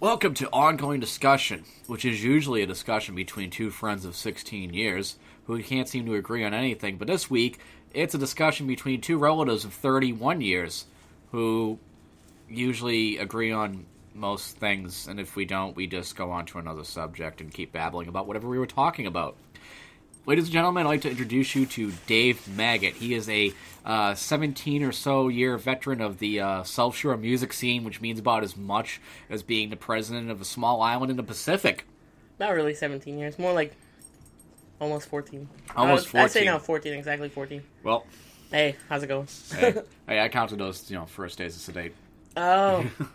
Welcome to Ongoing Discussion, which is usually a discussion between two friends of 16 years who can't seem to agree on anything, but this week it's a discussion between two relatives of 31 years who usually agree on most things, and if we don't, we just go on to another subject and keep babbling about whatever we were talking about. Ladies and gentlemen, I'd like to introduce you to Dave Maggot. He is a uh, 17 or so year veteran of the uh, South Shore music scene, which means about as much as being the president of a small island in the Pacific. Not really 17 years, more like almost 14. Almost I, I'd say 14. now 14, exactly 14. Well, Hey, how's it going? hey, hey, I counted those, you know, first days of date. oh,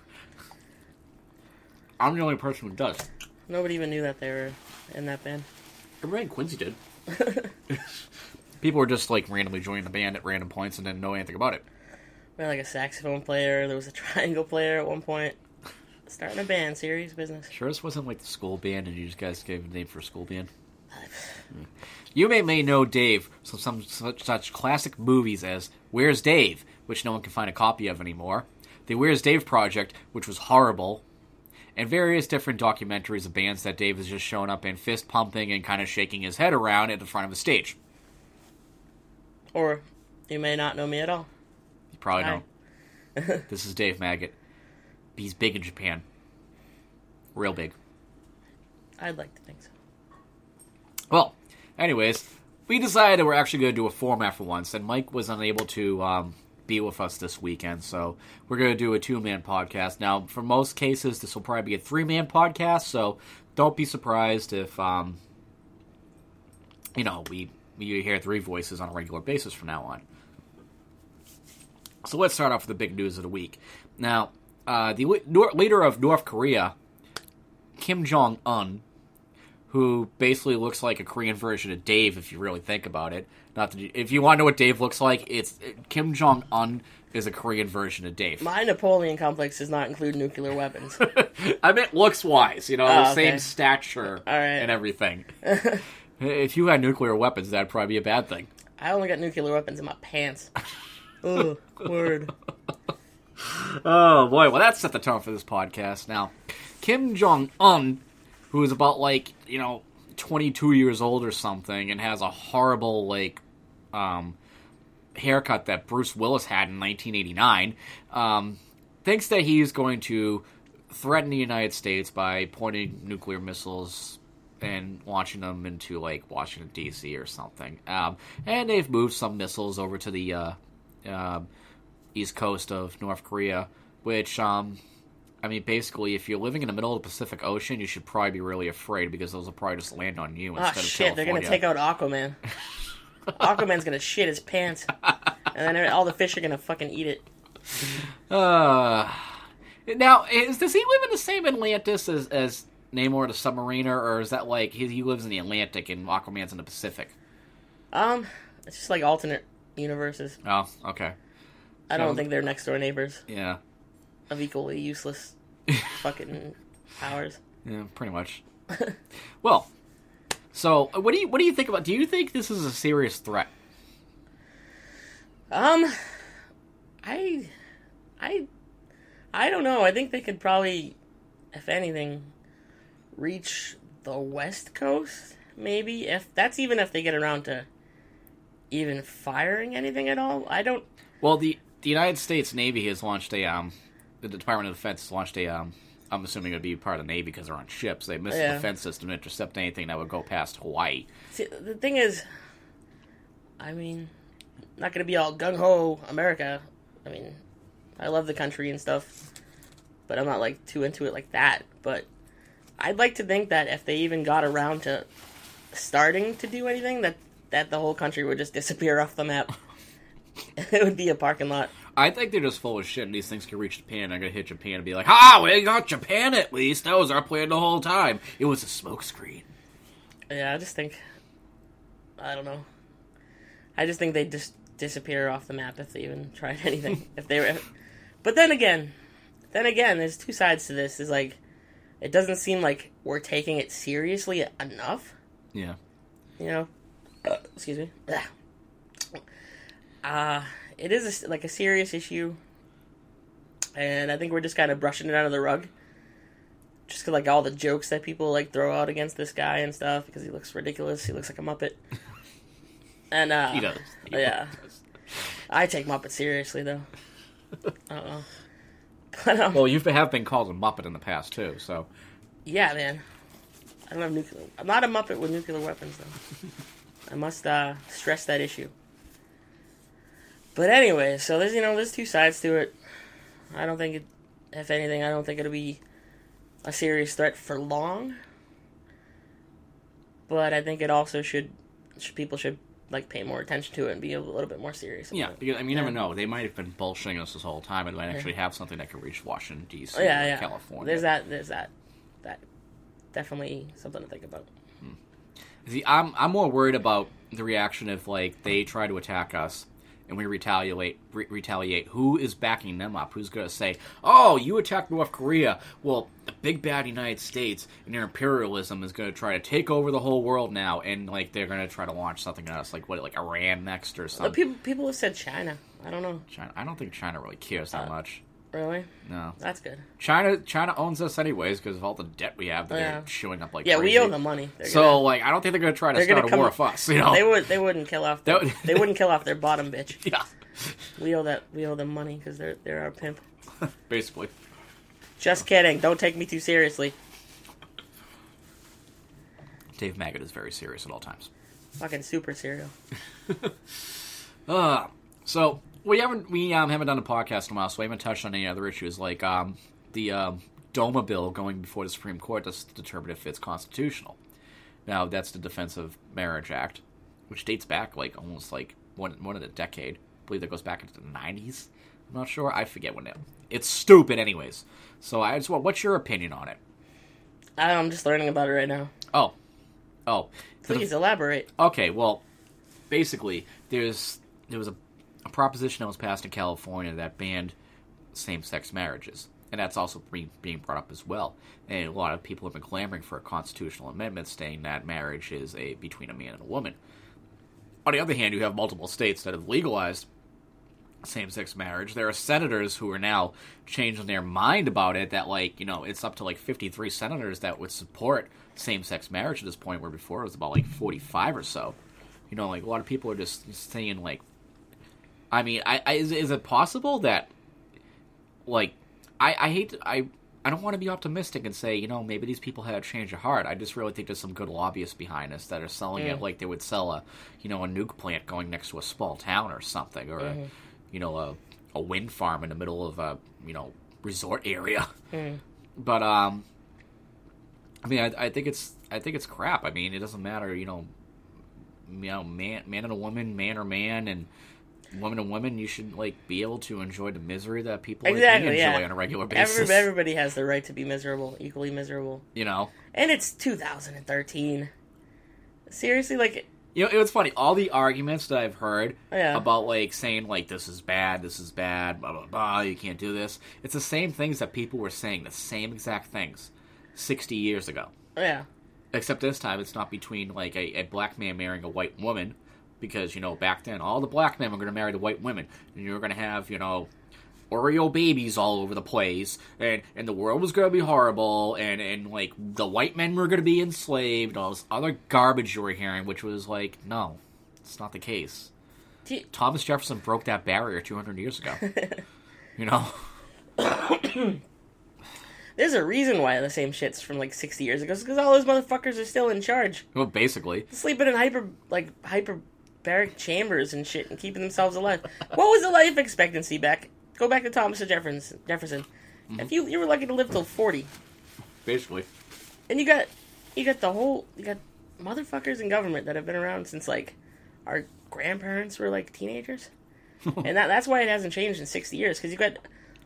I'm the only person who does. nobody even knew that they were in that band. Everybody in Quincy did. People were just like randomly joining the band at random points and didn't know anything about it. We had like a saxophone player, there was a triangle player at one point. Starting a band, serious business. Sure, this wasn't like the school band, and you just guys gave a name for a school band. You may may know Dave from some such, such classic movies as Where's Dave, which no one can find a copy of anymore, the Where's Dave Project, which was horrible, and various different documentaries of bands that Dave has just shown up in, fist pumping and kind of shaking his head around at the front of a stage. Or you may not know me at all. You probably Hi. don't. this is Dave Maggot. He's big in Japan. Real big. I'd like to think so. Well, anyways, we decided we're actually going to do a format for once, and Mike was unable to um, be with us this weekend, so we're going to do a two man podcast. Now, for most cases, this will probably be a three man podcast, so don't be surprised if, um, you know, we, we hear three voices on a regular basis from now on. So let's start off with the big news of the week. Now, uh, the leader of North Korea, Kim Jong Un, who basically looks like a Korean version of Dave, if you really think about it. Not that you, if you want to know what Dave looks like, it's Kim Jong Un is a Korean version of Dave. My Napoleon complex does not include nuclear weapons. I meant looks wise, you know, Oh, okay. same stature right. and everything. if you had nuclear weapons, that'd probably be a bad thing. I only got nuclear weapons in my pants. Ugh, word. Oh boy, well that set the tone for this podcast. Now, Kim Jong Un, who is about like you know twenty two years old or something, and has a horrible like um, haircut that Bruce Willis had in nineteen eighty nine, um, thinks that he's going to threaten the United States by pointing nuclear missiles and launching them into like Washington D.C. or something. Um, and they've moved some missiles over to the uh, um east coast of North Korea, which, um, I mean, basically, if you're living in the middle of the Pacific Ocean, you should probably be really afraid because those will probably just land on you Ah, instead of shit, they're gonna take out Aquaman. Aquaman's gonna shit his pants. And then all the fish are gonna fucking eat it. Uh, now, is, does he live in the same Atlantis as, as Namor the Submariner, or is that like he, he lives in the Atlantic and Aquaman's in the Pacific? Um, it's just like alternate universes. Oh, okay. I don't think they're next door neighbors Yeah. Of equally useless fucking powers. Yeah, pretty much. well, so uh, what do you what do you think about? Do you think this is a serious threat? Um, I, I, I don't know. I think they could probably, if anything, reach the west coast. Maybe if that's even if they get around to even firing anything at all. I don't. Well, the the United States Navy has launched a um, the Department of Defense launched a um, I'm assuming it'd be part of the Navy because they're on ships. They missile Yeah. defense system to intercept anything that would go past Hawaii. See, the thing is, I mean, not gonna be all gung ho America. I mean, I love the country and stuff, but I'm not like too into it like that. But I'd like to think that if they even got around to starting to do anything, that that the whole country would just disappear off the map. it would be a parking lot. I think they're just full of shit, and these things can reach Japan. I'm gonna hit Japan and be like, "Ah, we got Japan at least. That was our plan the whole time. It was a smokescreen." Yeah, I just think. I don't know. I just think they just disappear off the map if they even tried anything. if they were, but then again, then again, there's two sides to this. Is like, it doesn't seem like we're taking it seriously enough. Yeah. You know, uh, excuse me. Uh, it is a like a serious issue, and I think we're just kind of brushing it under the rug. just 'cause, like all the jokes that people like throw out against this guy and stuff because he looks ridiculous. He looks like a muppet. And uh, He does. He yeah. does. I take Muppet seriously though. I don't know. But um, Well, you have been called a Muppet in the past too, so yeah, man. I don't have nuclear. I'm not a Muppet with nuclear weapons though. I must uh, stress that issue. But anyway, so there's you know there's two sides to it. I don't think it, if anything, I don't think it'll be a serious threat for long. But I think it also should, should people should like pay more attention to it and be a little bit more serious. About yeah. it. because, I mean, you never know. They might have been bullshitting us this whole time, and might actually have something that could reach Washington D.C. Oh, yeah, or yeah. California. There's that. There's that. That definitely something to think about. Hmm. See, I'm I'm more worried about the reaction if like they try to attack us and we retaliate. Re- retaliate. Who is backing them up? Who's going to say, "Oh, you attacked North Korea"? Well, the big bad United States and their imperialism is going to try to take over the whole world now, and like they're going to try to launch something at us, like what, like Iran next or something. people people have said China. I don't know. China. I don't think China really cares that Uh, much. Really, No, that's good. China. China owns us anyways because of all the debt we have that Yeah. they're chewing up like Yeah, crazy. we owe them money. They're So gonna- like, I don't think they're going to try to They're gonna start a war with us. You know, they would they wouldn't kill off That the, would- they wouldn't kill off their bottom bitch. yeah, We owe that we owe them money because they're they're our pimp. basically. Just kidding. Don't take me too seriously. Dave Maggot is very serious at all times. Fucking super cereal. Uh, so we haven't we um, haven't done a podcast in a while, so we haven't touched on any other issues like um, the um, DOMA bill going before the Supreme Court to determine if it's constitutional. Now that's the Defense of Marriage Act, which dates back like almost like one one of a decade. I believe that goes back into the nineties. I'm not sure. I forget when it. It's stupid, anyways. So I just want. What's your opinion on it? I'm just learning about it right now. Oh, oh. the Please elaborate. Okay, well, basically, there's there was a, a proposition that was passed in California that banned same-sex marriages, and that's also being brought up as well. And a lot of people have been clamoring for a constitutional amendment stating that marriage is a between a man and a woman. On the other hand, you have multiple states that have legalized same-sex marriage. There are senators who are now changing their mind about it. That like you know, it's up to like fifty-three senators that would support same-sex marriage at this point, where before it was about like forty-five or so. You know, like a lot of people are just saying like, I mean, I, I is, is it possible that like I I hate to, I. I don't want to be optimistic and say, you know, maybe these people had a change of heart. I just really think there's some good lobbyists behind us that are selling it Mm. like they would sell a, you know, a nuke plant going next to a small town or something, or a, you know, a, a wind farm in the middle of a, you know, resort area. Mm. But um, I mean, I, I think it's I think it's crap. I mean, it doesn't matter, you know, you know, man, man and a woman, man or man, and woman and woman. You should like be able to enjoy the misery that people like Exactly, enjoy yeah. on a regular basis. Every, everybody has the right to be miserable, equally miserable. You know, And it's 2013. Seriously, like, you know, it was funny. All the arguments that I've heard Yeah. about like saying like this is bad, this is bad, blah blah blah. You can't do this. It's the same things that people were saying. The same exact things, sixty years ago. yeah, Except this time, it's not between like a, a black man marrying a white woman, because you know back then all the black men were going to marry the white women, and you were going to have you know Oreo babies all over the place, and and the world was going to be horrible, and and like the white men were going to be enslaved, all this other garbage you were hearing, which was like no, it's not the case. You- Thomas Jefferson broke that barrier 200 years ago. you know, there's a reason why the same shit's from like 60 years ago. because all those motherfuckers are still in charge, well, basically, sleeping in hyper like hyperbaric chambers and shit, and keeping themselves alive. what was the life expectancy back? Go back to Thomas Jefferson. Jefferson. If you you were lucky to live till 40, basically. and you got you got the whole you got motherfuckers in government that have been around since like our grandparents were like teenagers and that, that's why it hasn't changed in 60 years because you got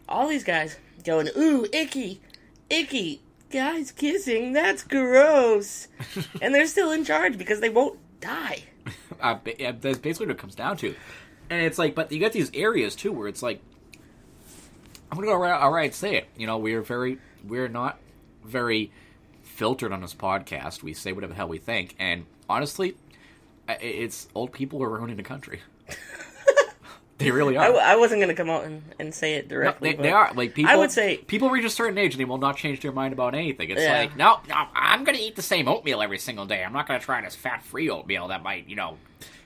all these guys going ooh icky icky guys kissing that's gross and they're still in charge because they won't die uh, that's basically what it comes down to. And it's like, but you get these areas too where it's like, I'm gonna go right, all right, say it. You know, we're very, we're not very filtered on this podcast. We say whatever the hell we think, and honestly, it's old people who are ruining the country. They really are. w- I wasn't gonna come out and, and say it No, directly. they, but they are like people. I would say- people reach a certain age and they will not change their mind about anything. It's Yeah. like no, no, I'm going to eat the same oatmeal every single day. I'm not going to try this fat-free oatmeal that might, you know,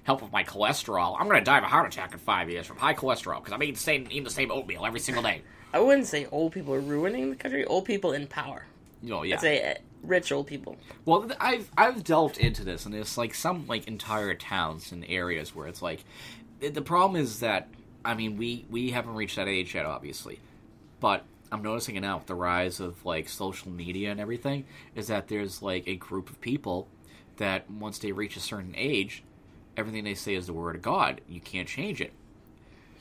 help with my cholesterol. I'm going to die of a heart attack in five years from high cholesterol because I'm eating the same eating the same oatmeal every single day. I wouldn't say old people are ruining the country. Old people in power. Know, yeah. I'd say uh, rich old people. Well, I've I've delved into this, and there's like some like entire towns and areas where it's like the- problem is that I mean we we haven't reached that age yet, obviously, but I'm noticing it now with the rise of like social media and everything is that there's like a group of people that once they reach a certain age, everything they say is the word of God. You can't change it.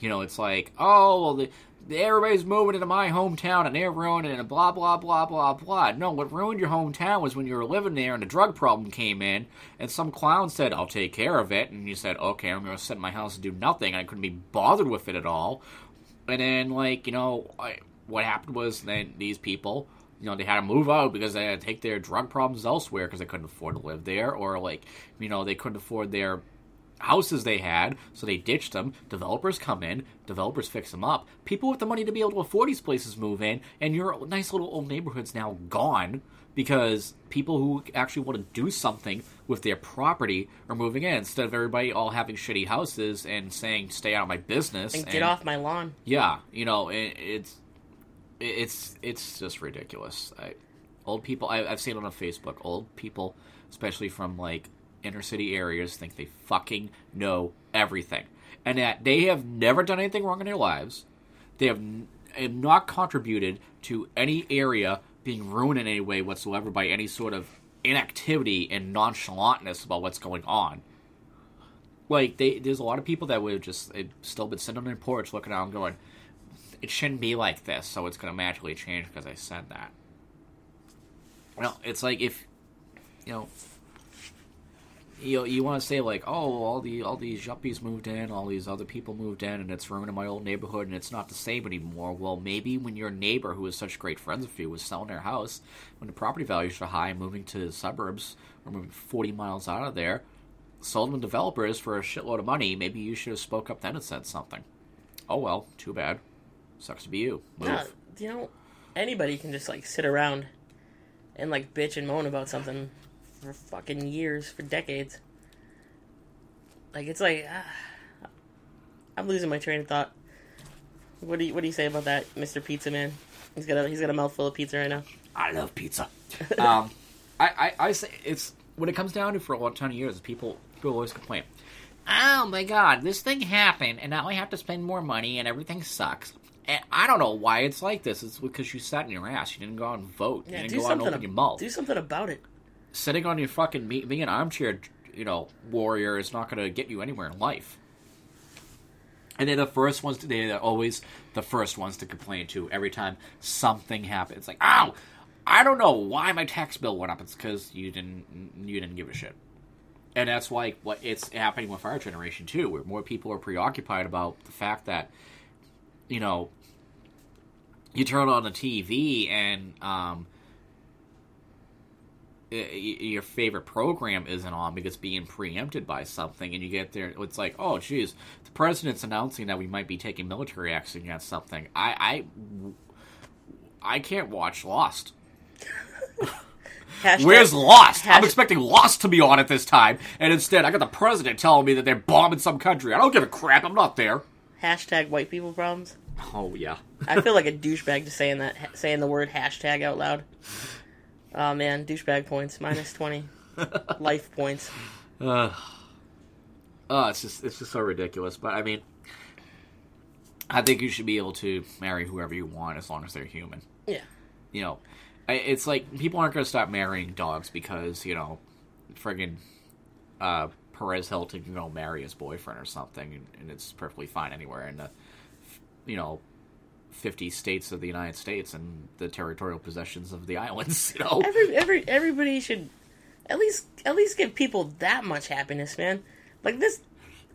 You know, it's like, oh, well, the, everybody's moving into my hometown and they're ruining it and blah, blah, blah, blah, blah. No, what ruined your hometown was when you were living there and a drug problem came in and some clown said, I'll take care of it. And you said, okay, I'm to sit in my house and do nothing. And I couldn't be bothered with it at all. And then, like, you know, I, what happened was then these people, you know, they had to move out because they had to take their drug problems elsewhere because they couldn't afford to live there. Or, like, you know, they couldn't afford their houses they had, so they ditched them. Developers come in, developers fix them up. People with the money to be able to afford these places move in, and your nice little old neighborhood's now gone because people who actually want to do something with their property are moving in instead of everybody all having shitty houses and saying "stay out of my business" And get off my lawn. Yeah, you know, it, it's it's it's just ridiculous. I, old people, I, I've seen it on Facebook. Old people, especially from like inner city areas, think they fucking know everything, and that they have never done anything wrong in their lives. They have, n- have not contributed to any area being ruined in any way whatsoever by any sort of inactivity and nonchalantness about what's going on. Like they, there's a lot of people that would have just still been sitting on their porch looking out and going, "It shouldn't be like this," so it's going to magically change because I said that. Well, it's like if you know you you want to say like, oh, all the all these yuppies moved in, all these other people moved in, and it's ruining my old neighborhood, and it's not the same anymore. Well, maybe when your neighbor, who is such great friends with you, was selling their house when the property values are high, moving to the suburbs or moving forty miles out of there, sold them to developers for a shitload of money. Maybe you should have spoke up then and said something. Oh well, too bad. Sucks to be you. Move. Yeah, you know, anybody can just like sit around and like bitch and moan about something for fucking years, for decades. Like it's like ah, I'm losing my train of thought. What do you What do you say about that, Mister Pizza Man? He's got a He's got a mouthful of pizza right now. I love pizza. um, I, I, I say it's when it comes down to for a long time of years, people people always complain. Oh my god, this thing happened, and now I have to spend more money, and everything sucks. And I don't know why it's like this. It's because you sat in your ass. You didn't go out and vote. Yeah, you didn't go out and open your mouth. Do something about it. Sitting on your fucking me- being an armchair, you know, warrior is not going to get you anywhere in life. And they're the first ones. To, they're always the first ones to complain to every time something happens. Like, ow, I don't know why my tax bill went up. It's because you didn't you didn't give a shit. And that's why what it's happening with our generation too, where more people are preoccupied about the fact that, you know, you turn on the TV and um, your favorite program isn't on because it's being preempted by something, and you get there, it's like, oh, geez, the president's announcing that we might be taking military action against something. I, I, I can't watch Lost. Hashtag, Where's Lost? I'm expecting Lost to be on at this time, and instead I got the president telling me that they're bombing some country. I don't give a crap. I'm not there. hashtag white people problems? Oh yeah. I feel like a douchebag to saying that, saying the word hashtag out loud. Oh man, douchebag points minus twenty, life points. Uh, oh, it's just it's just so ridiculous. But I mean, I think you should be able to marry whoever you want as long as they're human. Yeah, You know, it's like people aren't going to stop marrying dogs because you know, friggin' uh, Perez Hilton can go marry his boyfriend or something, and, and it's perfectly fine anywhere in the you know. 50 states of the United States and the territorial possessions of the islands, you know. every every everybody should at least at least give people that much happiness, man. Like this,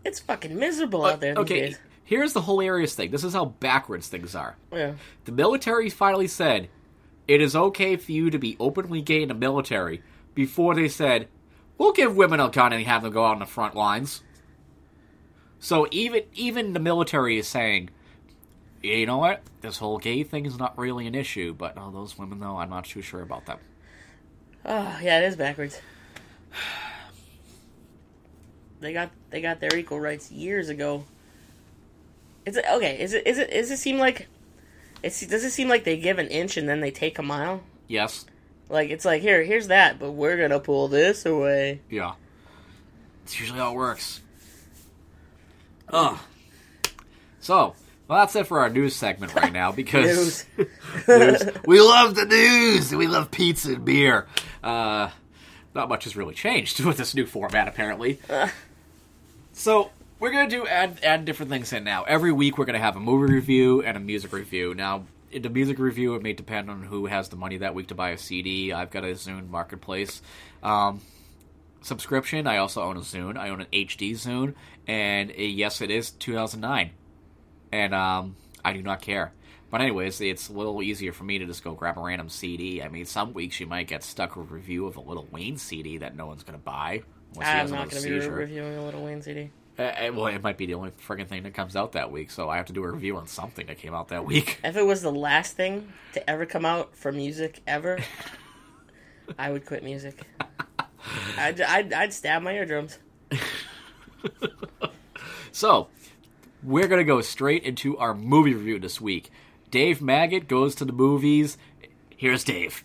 it's fucking miserable uh, out there okay, days. here's the hilarious thing. This is how backwards things are. Yeah, The military finally said it is okay for you to be openly gay in the military before they said we'll give women a gun and have them go out on the front lines. So even even the military is saying, you know what, this whole gay thing is not really an issue. But oh, those women though, I'm not too sure about them. Oh yeah, it is backwards. They got they got their equal rights years ago. Is it okay? Is it is it does it seem like it's does it seem like they give an inch and then they take a mile? Yes, Like it's like here here's that, but we're gonna pull this away. yeah, it's usually how it works. Ugh. So, well, that's it for our news segment right now because we love the news. We love pizza and beer. Uh, not much has really changed with this new format, apparently. So we're gonna do add add different things in now. Every week we're gonna have a movie review and a music review. Now, in the music review, it may depend on who has the money that week to buy a CD. I've got a Zune Marketplace. Um, subscription. I also own a Zune. I own an HD Zune, and uh, yes, it is 2009, and um, I do not care. But anyways, it's a little easier for me to just go grab a random CD. I mean, some weeks you might get stuck with a review of a Lil Wayne CD that no one's gonna buy. unless he I'm not gonna be reviewing a Lil Wayne CD. Uh, uh, well, it might be the only friggin' thing that comes out that week, so I have to do a review on something that came out that week. If it was the last thing to ever come out for music ever, I would quit music. I'd, I'd, I'd stab my eardrums. So, we're gonna go straight into our movie review this week. Dave Maggot goes to the movies. Here's Dave.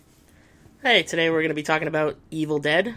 Hey, today we're going to be talking about Evil Dead.